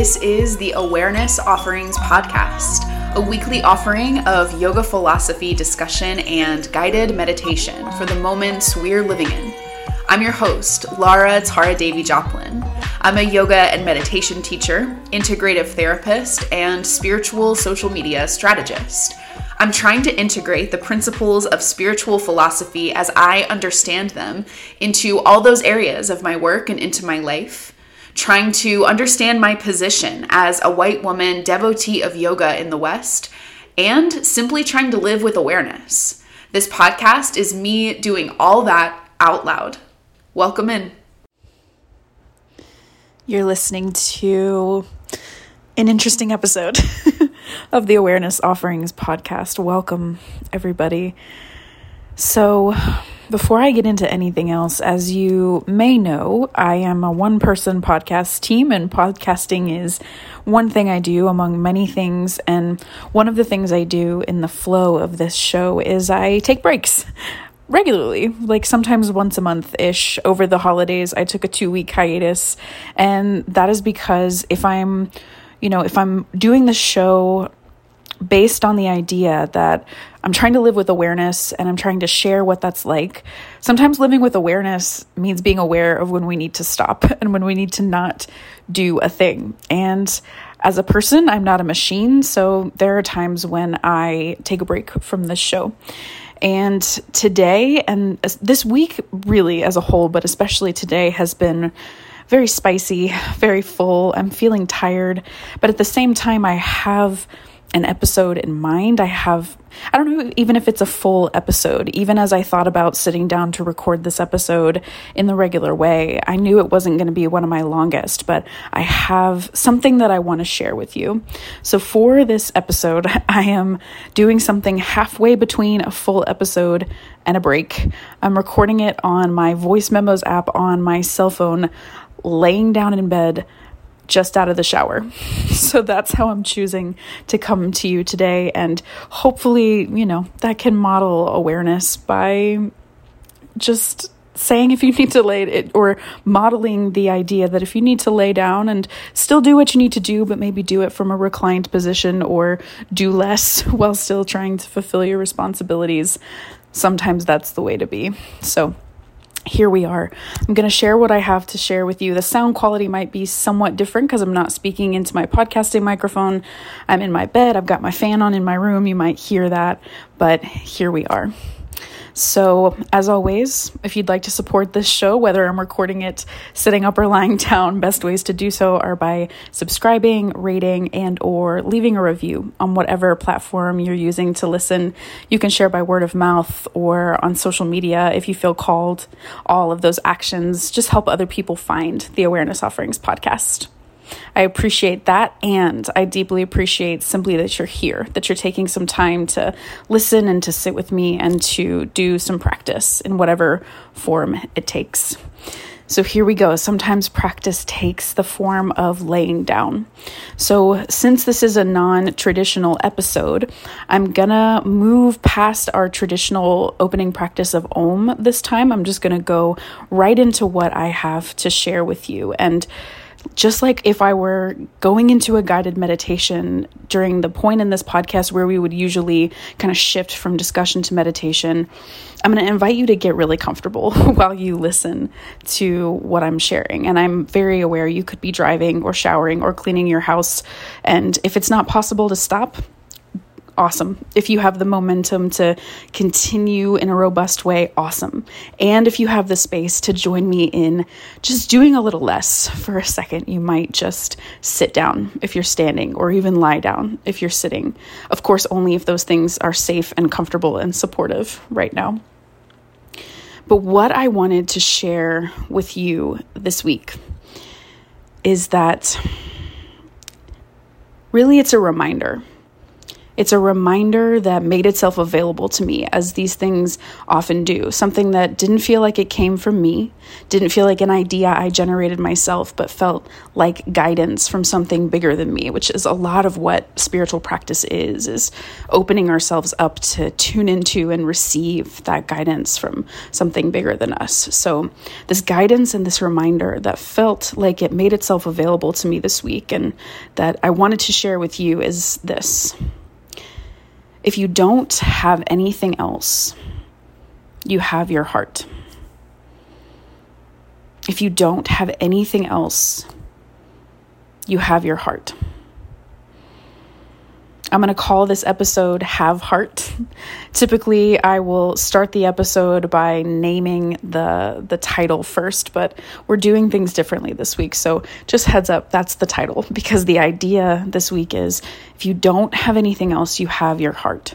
This is the Awareness Offerings Podcast, a weekly offering of yoga philosophy discussion and guided meditation for the moments we're living in. I'm your host, Lara Tara Devi Joplin. I'm a yoga and meditation teacher, integrative therapist, and spiritual social media strategist. I'm trying to integrate the principles of spiritual philosophy as I understand them into all those areas of my work and into my life trying to understand my position as a white woman devotee of yoga in the West, and simply trying to live with awareness. This podcast is me doing all that out loud. Welcome in. You're listening to an interesting episode of the Awareness Offerings podcast. Welcome, everybody. So, before I get into anything else, as you may know, I am a one person podcast team, and podcasting is one thing I do among many things. And one of the things I do in the flow of this show is I take breaks regularly, like sometimes once a month ish. Over the holidays, I took a two week hiatus, and that is because if I'm, you know, if I'm doing the show based on the idea that I'm trying to live with awareness and I'm trying to share what that's like. Sometimes living with awareness means being aware of when we need to stop and when we need to not do a thing. And as a person, I'm not a machine, so there are times when I take a break from this show. And today, and this week, really as a whole, but especially today, has been very spicy, very full. I'm feeling tired, but at the same time, I have an episode in mind. I have, I don't know even if it's a full episode. Even as I thought about sitting down to record this episode in the regular way, I knew it wasn't going to be one of my longest, but I have something that I want to share with you. So for this episode, I am doing something halfway between a full episode and a break. I'm recording it on my voice memos app on my cell phone, laying down in bed just out of the shower. So that's how I'm choosing to come to you today. And hopefully, you know, that can model awareness by just saying if you need to lay it or modeling the idea that if you need to lay down and still do what you need to do, but maybe do it from a reclined position or do less while still trying to fulfill your responsibilities, sometimes that's the way to be. So, here we are. I'm going to share what I have to share with you. The sound quality might be somewhat different because I'm not speaking into my podcasting microphone. I'm in my bed. I've got my fan on in my room. You might hear that, but here we are. So, as always, if you'd like to support this show, whether I'm recording it sitting up or lying down, best ways to do so are by subscribing, rating, and or leaving a review on whatever platform you're using to listen. You can share by word of mouth or on social media if you feel called. All of those actions just help other people find the Awareness Offerings podcast. I appreciate that. And I deeply appreciate simply that you're here, that you're taking some time to listen and to sit with me and to do some practice in whatever form it takes. So here we go. Sometimes practice takes the form of laying down. So, since this is a non traditional episode, I'm gonna move past our traditional opening practice of Om this time. I'm just gonna go right into what I have to share with you. And just like if I were going into a guided meditation during the point in this podcast where we would usually kind of shift from discussion to meditation, I'm going to invite you to get really comfortable while you listen to what I'm sharing. And I'm very aware you could be driving or showering or cleaning your house. And if it's not possible to stop, awesome. If you have the momentum to continue in a robust way, awesome. And if you have the space to join me in just doing a little less for a second, you might just sit down if you're standing or even lie down if you're sitting. Of course, only if those things are safe and comfortable and supportive right now. But what I wanted to share with you this week is that really it's a reminder It's a reminder that made itself available to me, as these things often do. Something that didn't feel like it came from me, didn't feel like an idea I generated myself, but felt like guidance from something bigger than me, which is a lot of what spiritual practice is, is opening ourselves up to tune into and receive that guidance from something bigger than us. So, this guidance and this reminder that felt like it made itself available to me this week and that I wanted to share with you is this. If you don't have anything else, you have your heart. If you don't have anything else, you have your heart. I'm going to call this episode Have Heart. Typically, I will start the episode by naming the the title first, but we're doing things differently this week. So, just heads up, that's the title because the idea this week is if you don't have anything else, you have your heart.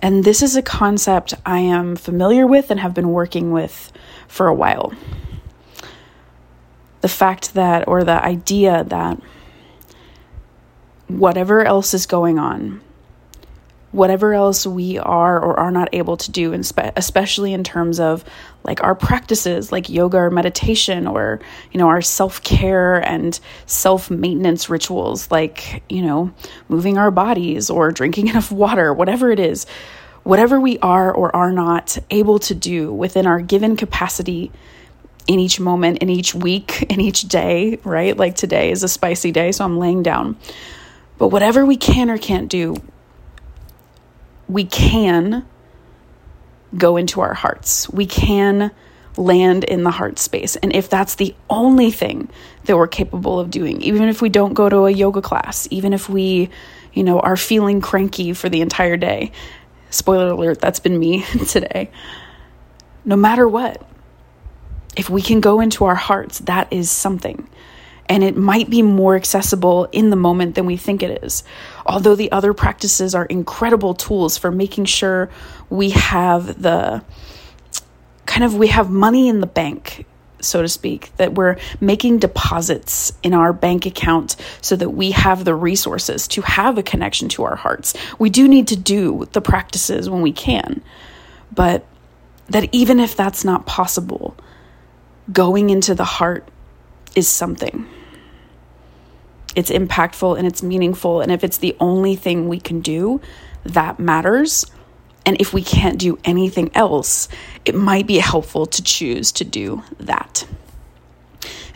And this is a concept I am familiar with and have been working with for a while. The fact that or the idea that whatever else is going on, whatever else we are or are not able to do, especially in terms of like our practices, like yoga or meditation, or you know our self care and self maintenance rituals, like you know moving our bodies or drinking enough water, whatever it is, whatever we are or are not able to do within our given capacity in each moment, in each week, in each day, right? Like today is a spicy day, so I'm laying down. But whatever we can or can't do, we can go into our hearts. We can land in the heart space. And if that's the only thing that we're capable of doing, even if we don't go to a yoga class, even if we, you know, are feeling cranky for the entire day, spoiler alert, that's been me today. No matter what, if we can go into our hearts, that is something and it might be more accessible in the moment than we think it is. Although the other practices are incredible tools for making sure we have the kind of we have money in the bank so to speak, that we're making deposits in our bank account so that we have the resources to have a connection to our hearts. We do need to do the practices when we can, but that even if that's not possible, going into the heart is something. It's impactful and it's meaningful. And if it's the only thing we can do, that matters. And if we can't do anything else, it might be helpful to choose to do that.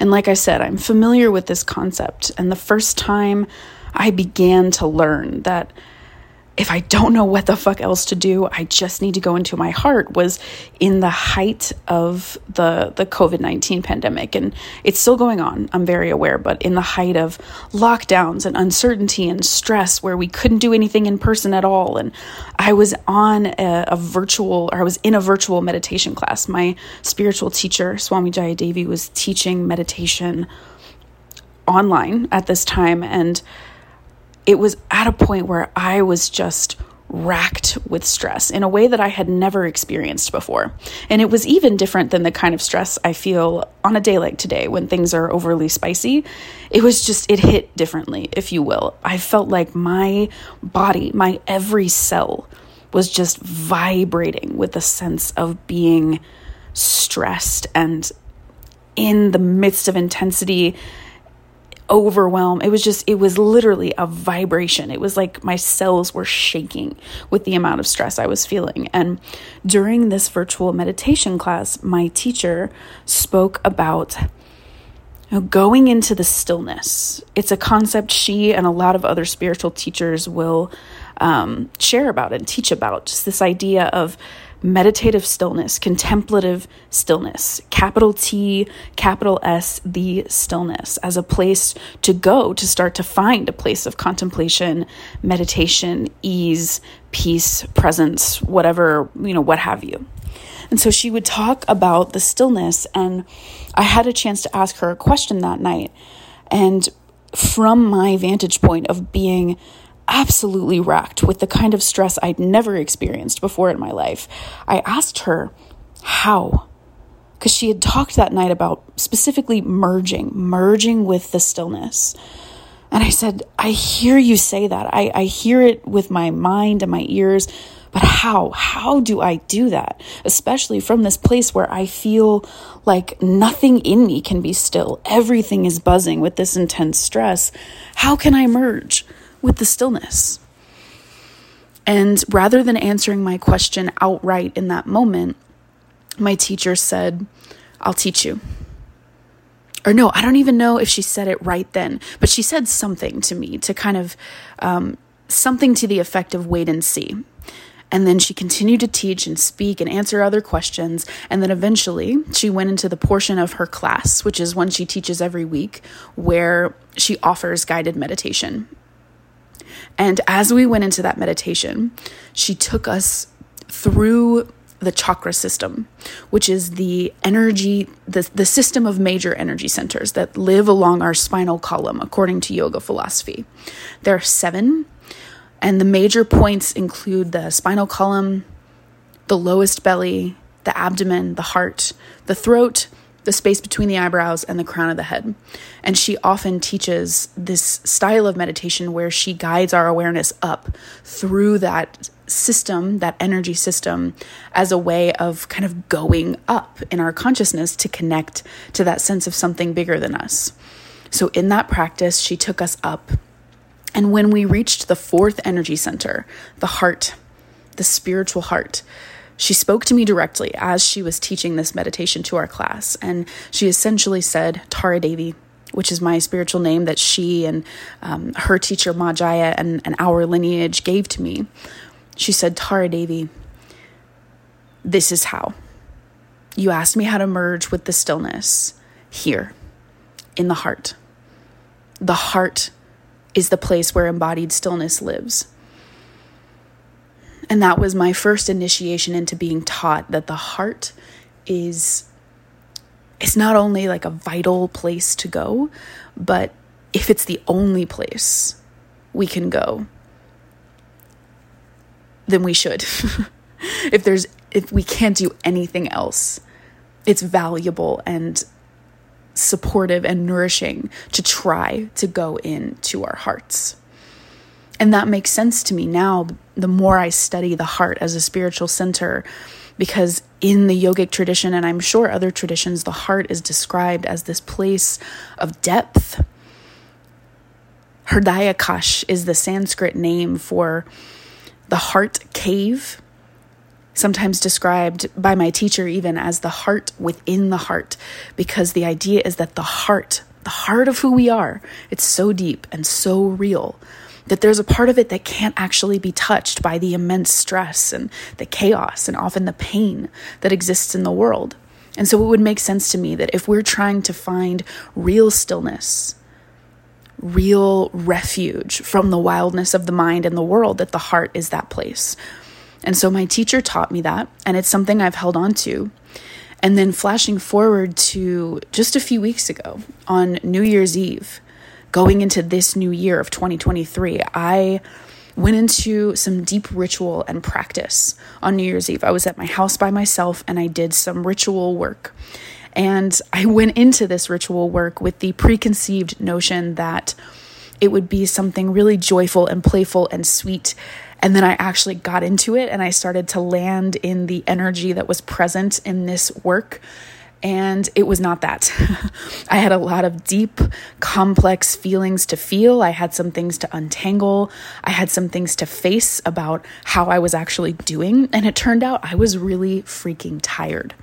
And like I said, I'm familiar with this concept. And the first time I began to learn that if I don't know what the fuck else to do, I just need to go into my heart was in the height of the the COVID-19 pandemic and it's still going on. I'm very aware, but in the height of lockdowns and uncertainty and stress where we couldn't do anything in person at all and I was on a, a virtual or I was in a virtual meditation class. My spiritual teacher, Swami Jayadevi was teaching meditation online at this time and it was at a point where I was just racked with stress in a way that I had never experienced before. And it was even different than the kind of stress I feel on a day like today when things are overly spicy. It was just, it hit differently, if you will. I felt like my body, my every cell was just vibrating with a sense of being stressed and in the midst of intensity overwhelm. It was just, it was literally a vibration. It was like my cells were shaking with the amount of stress I was feeling. And during this virtual meditation class, my teacher spoke about you know, going into the stillness. It's a concept she and a lot of other spiritual teachers will um, share about and teach about. Just this idea of meditative stillness, contemplative stillness, capital T, capital S, the stillness, as a place to go to start to find a place of contemplation, meditation, ease, peace, presence, whatever, you know, what have you. And so she would talk about the stillness, and I had a chance to ask her a question that night. And from my vantage point of being absolutely racked with the kind of stress I'd never experienced before in my life. I asked her how. Because she had talked that night about specifically merging, merging with the stillness. And I said, I hear you say that. I, I hear it with my mind and my ears, but how? How do I do that? Especially from this place where I feel like nothing in me can be still. Everything is buzzing with this intense stress. How can I merge with the stillness? And rather than answering my question outright in that moment, my teacher said, I'll teach you. Or no, I don't even know if she said it right then, but she said something to me to kind of um, something to the effect of wait and see. And then she continued to teach and speak and answer other questions. And then eventually she went into the portion of her class, which is one she teaches every week, where she offers guided meditation. And as we went into that meditation, she took us through the chakra system, which is the energy, the, the system of major energy centers that live along our spinal column, according to yoga philosophy. There are seven and the major points include the spinal column, the lowest belly, the abdomen, the heart, the throat, the space between the eyebrows, and the crown of the head. And she often teaches this style of meditation where she guides our awareness up through that system, that energy system, as a way of kind of going up in our consciousness to connect to that sense of something bigger than us. So, in that practice, she took us up and when we reached the fourth energy center, the heart, the spiritual heart, she spoke to me directly as she was teaching this meditation to our class. And she essentially said, Tara Devi, which is my spiritual name that she and um, her teacher, Ma Jaya, and, and our lineage gave to me. She said, Tara Devi, this is how. You asked me how to merge with the stillness here in the heart. The heart is the place where embodied stillness lives. And that was my first initiation into being taught that the heart is it's not only like a vital place to go, but if it's the only place we can go, then we should. if there's if we can't do anything else, it's valuable and supportive and nourishing to try to go into our hearts. And that makes sense to me now the more I study the heart as a spiritual center, because in the yogic tradition, and I'm sure other traditions, the heart is described as this place of depth. Hridayakash is the Sanskrit name for the heart cave sometimes described by my teacher even as the heart within the heart, because the idea is that the heart, the heart of who we are, it's so deep and so real that there's a part of it that can't actually be touched by the immense stress and the chaos and often the pain that exists in the world. And so it would make sense to me that if we're trying to find real stillness, real refuge from the wildness of the mind and the world, that the heart is that place and so my teacher taught me that, and it's something I've held on to. And then flashing forward to just a few weeks ago on New Year's Eve, going into this new year of 2023, I went into some deep ritual and practice on New Year's Eve. I was at my house by myself and I did some ritual work. And I went into this ritual work with the preconceived notion that it would be something really joyful and playful and sweet and then I actually got into it and I started to land in the energy that was present in this work. And it was not that. I had a lot of deep, complex feelings to feel. I had some things to untangle. I had some things to face about how I was actually doing. And it turned out I was really freaking tired.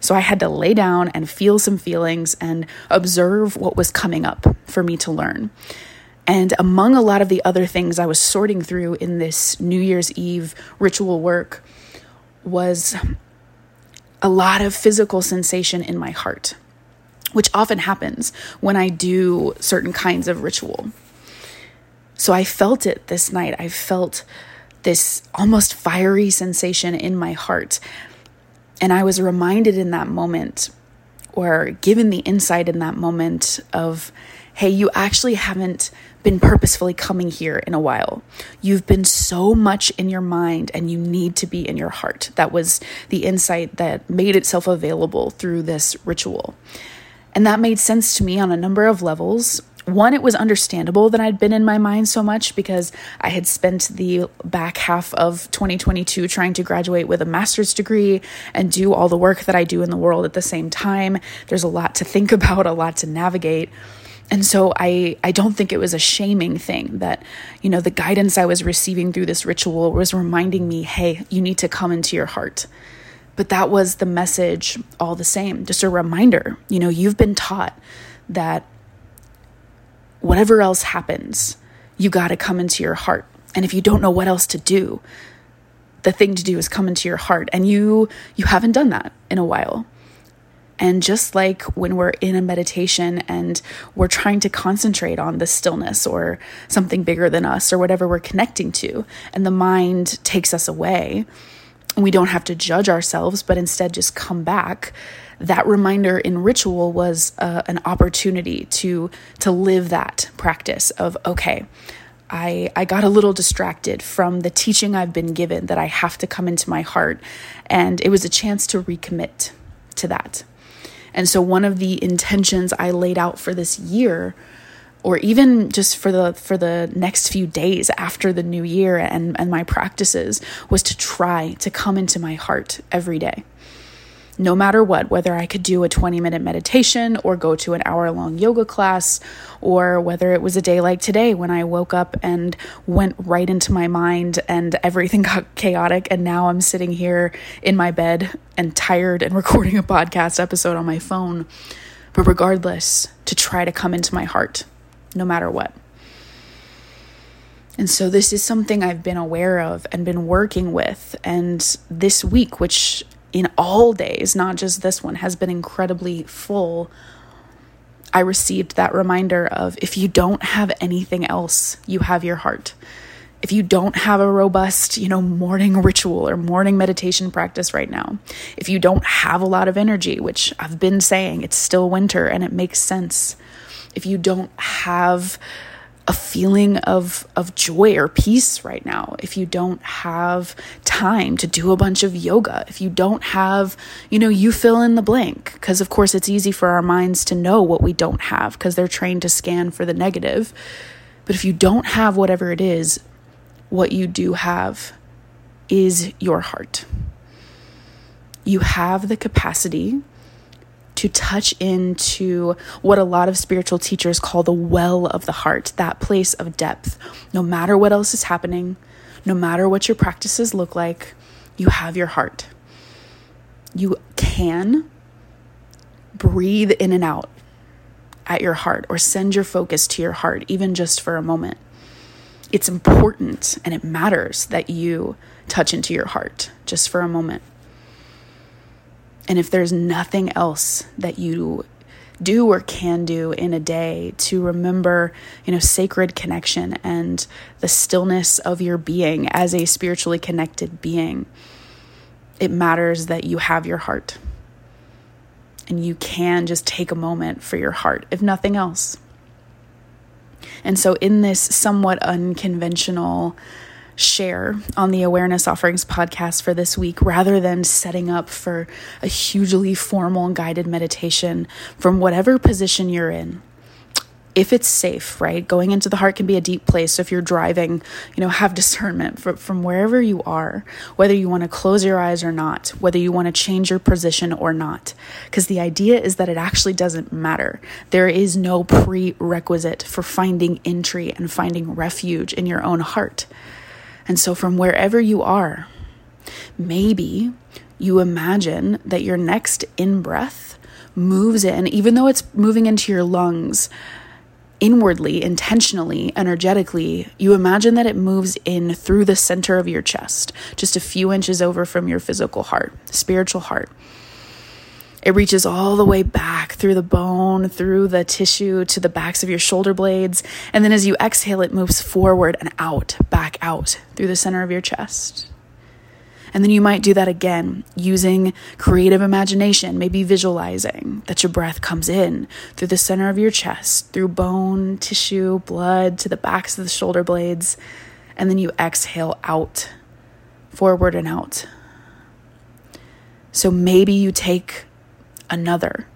So I had to lay down and feel some feelings and observe what was coming up for me to learn. And among a lot of the other things I was sorting through in this New Year's Eve ritual work was a lot of physical sensation in my heart, which often happens when I do certain kinds of ritual. So I felt it this night. I felt this almost fiery sensation in my heart. And I was reminded in that moment, or given the insight in that moment, of hey, you actually haven't been purposefully coming here in a while. You've been so much in your mind and you need to be in your heart. That was the insight that made itself available through this ritual. And that made sense to me on a number of levels. one, it was understandable that I'd been in my mind so much because I had spent the back half of 2022 trying to graduate with a master's degree and do all the work that I do in the world at the same time. There's a lot to think about, a lot to navigate. And so I, I don't think it was a shaming thing that, you know, the guidance I was receiving through this ritual was reminding me, hey, you need to come into your heart. But that was the message all the same, just a reminder. You know, you've been taught that whatever else happens, you got to come into your heart. And if you don't know what else to do, the thing to do is come into your heart. And you you haven't done that in a while. And just like when we're in a meditation and we're trying to concentrate on the stillness or something bigger than us or whatever we're connecting to, and the mind takes us away, we don't have to judge ourselves, but instead just come back that reminder in ritual was uh, an opportunity to to live that practice of okay I, I got a little distracted from the teaching I've been given that I have to come into my heart. And it was a chance to recommit to that. And so, one of the intentions I laid out for this year, or even just for the for the next few days after the new year and, and my practices, was to try to come into my heart every day no matter what, whether I could do a 20 minute meditation or go to an hour long yoga class, or whether it was a day like today when I woke up and went right into my mind and everything got chaotic. And now I'm sitting here in my bed and tired and recording a podcast episode on my phone. But regardless, to try to come into my heart, no matter what. And so, this is something I've been aware of and been working with. And this week, which in all days, not just this one, has been incredibly full. I received that reminder of if you don't have anything else, you have your heart. If you don't have a robust, you know, morning ritual or morning meditation practice right now, if you don't have a lot of energy, which I've been saying it's still winter and it makes sense, if you don't have a feeling of of joy or peace right now if you don't have time to do a bunch of yoga if you don't have you know you fill in the blank. Because of course it's easy for our minds to know what we don't have because they're trained to scan for the negative. But if you don't have whatever it is what you do have is your heart. You have the capacity to touch into what a lot of spiritual teachers call the well of the heart, that place of depth. No matter what else is happening, no matter what your practices look like, you have your heart. You can breathe in and out at your heart or send your focus to your heart, even just for a moment. It's important and it matters that you touch into your heart just for a moment. And if there's nothing else that you do or can do in a day to remember, you know, sacred connection and the stillness of your being as a spiritually connected being, it matters that you have your heart. And you can just take a moment for your heart, if nothing else. And so, in this somewhat unconventional share on the Awareness Offerings podcast for this week rather than setting up for a hugely formal guided meditation from whatever position you're in if it's safe, right? Going into the heart can be a deep place. So if you're driving, you know, have discernment from, from wherever you are, whether you want to close your eyes or not, whether you want to change your position or not. Because the idea is that it actually doesn't matter. There is no prerequisite for finding entry and finding refuge in your own heart. And so, from wherever you are, maybe you imagine that your next in breath moves in, even though it's moving into your lungs inwardly, intentionally, energetically, you imagine that it moves in through the center of your chest, just a few inches over from your physical heart, spiritual heart. It reaches all the way back through the bone, through the tissue to the backs of your shoulder blades. And then as you exhale, it moves forward and out, back out through the center of your chest. And then you might do that again using creative imagination, maybe visualizing that your breath comes in through the center of your chest, through bone, tissue, blood to the backs of the shoulder blades. And then you exhale out, forward and out. So maybe you take another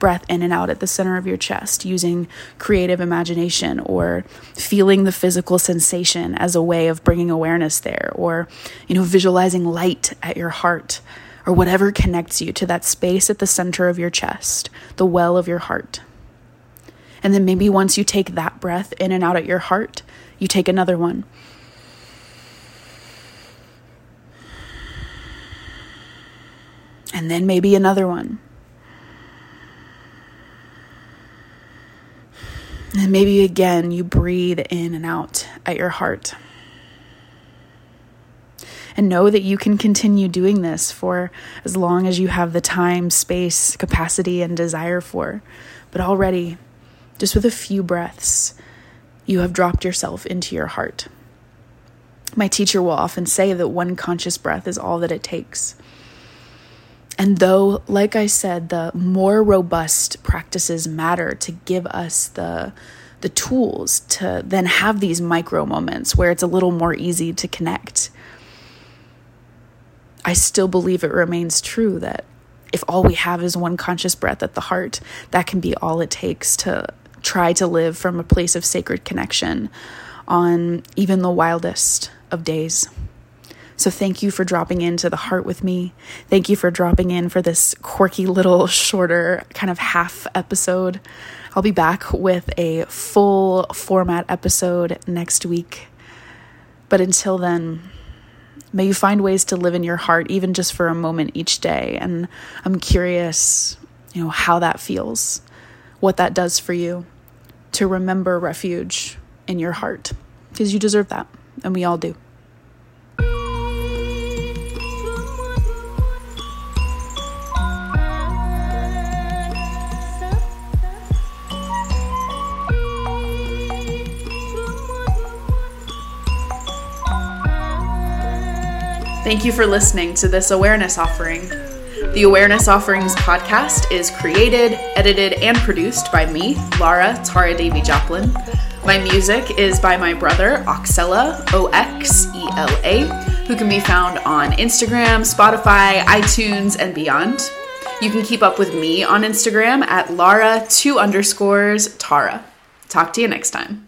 breath in and out at the center of your chest using creative imagination or feeling the physical sensation as a way of bringing awareness there or you know visualizing light at your heart or whatever connects you to that space at the center of your chest the well of your heart. And then maybe once you take that breath in and out at your heart you take another one. And then maybe another one And maybe again you breathe in and out at your heart. And know that you can continue doing this for as long as you have the time, space, capacity, and desire for. But already, just with a few breaths, you have dropped yourself into your heart. My teacher will often say that one conscious breath is all that it takes. And though, like I said, the more robust practices matter to give us the the tools to then have these micro moments where it's a little more easy to connect. I still believe it remains true that if all we have is one conscious breath at the heart, that can be all it takes to try to live from a place of sacred connection on even the wildest of days. So thank you for dropping into the heart with me. Thank you for dropping in for this quirky little shorter kind of half episode. I'll be back with a full format episode next week. But until then, may you find ways to live in your heart even just for a moment each day and I'm curious, you know, how that feels. What that does for you to remember refuge in your heart because you deserve that and we all do. Thank you for listening to this awareness offering. The Awareness Offerings podcast is created, edited, and produced by me, Lara Tara Devi Joplin. My music is by my brother, Oxela, O X E L A, who can be found on Instagram, Spotify, iTunes, and beyond. You can keep up with me on Instagram at Lara two underscores Tara. Talk to you next time.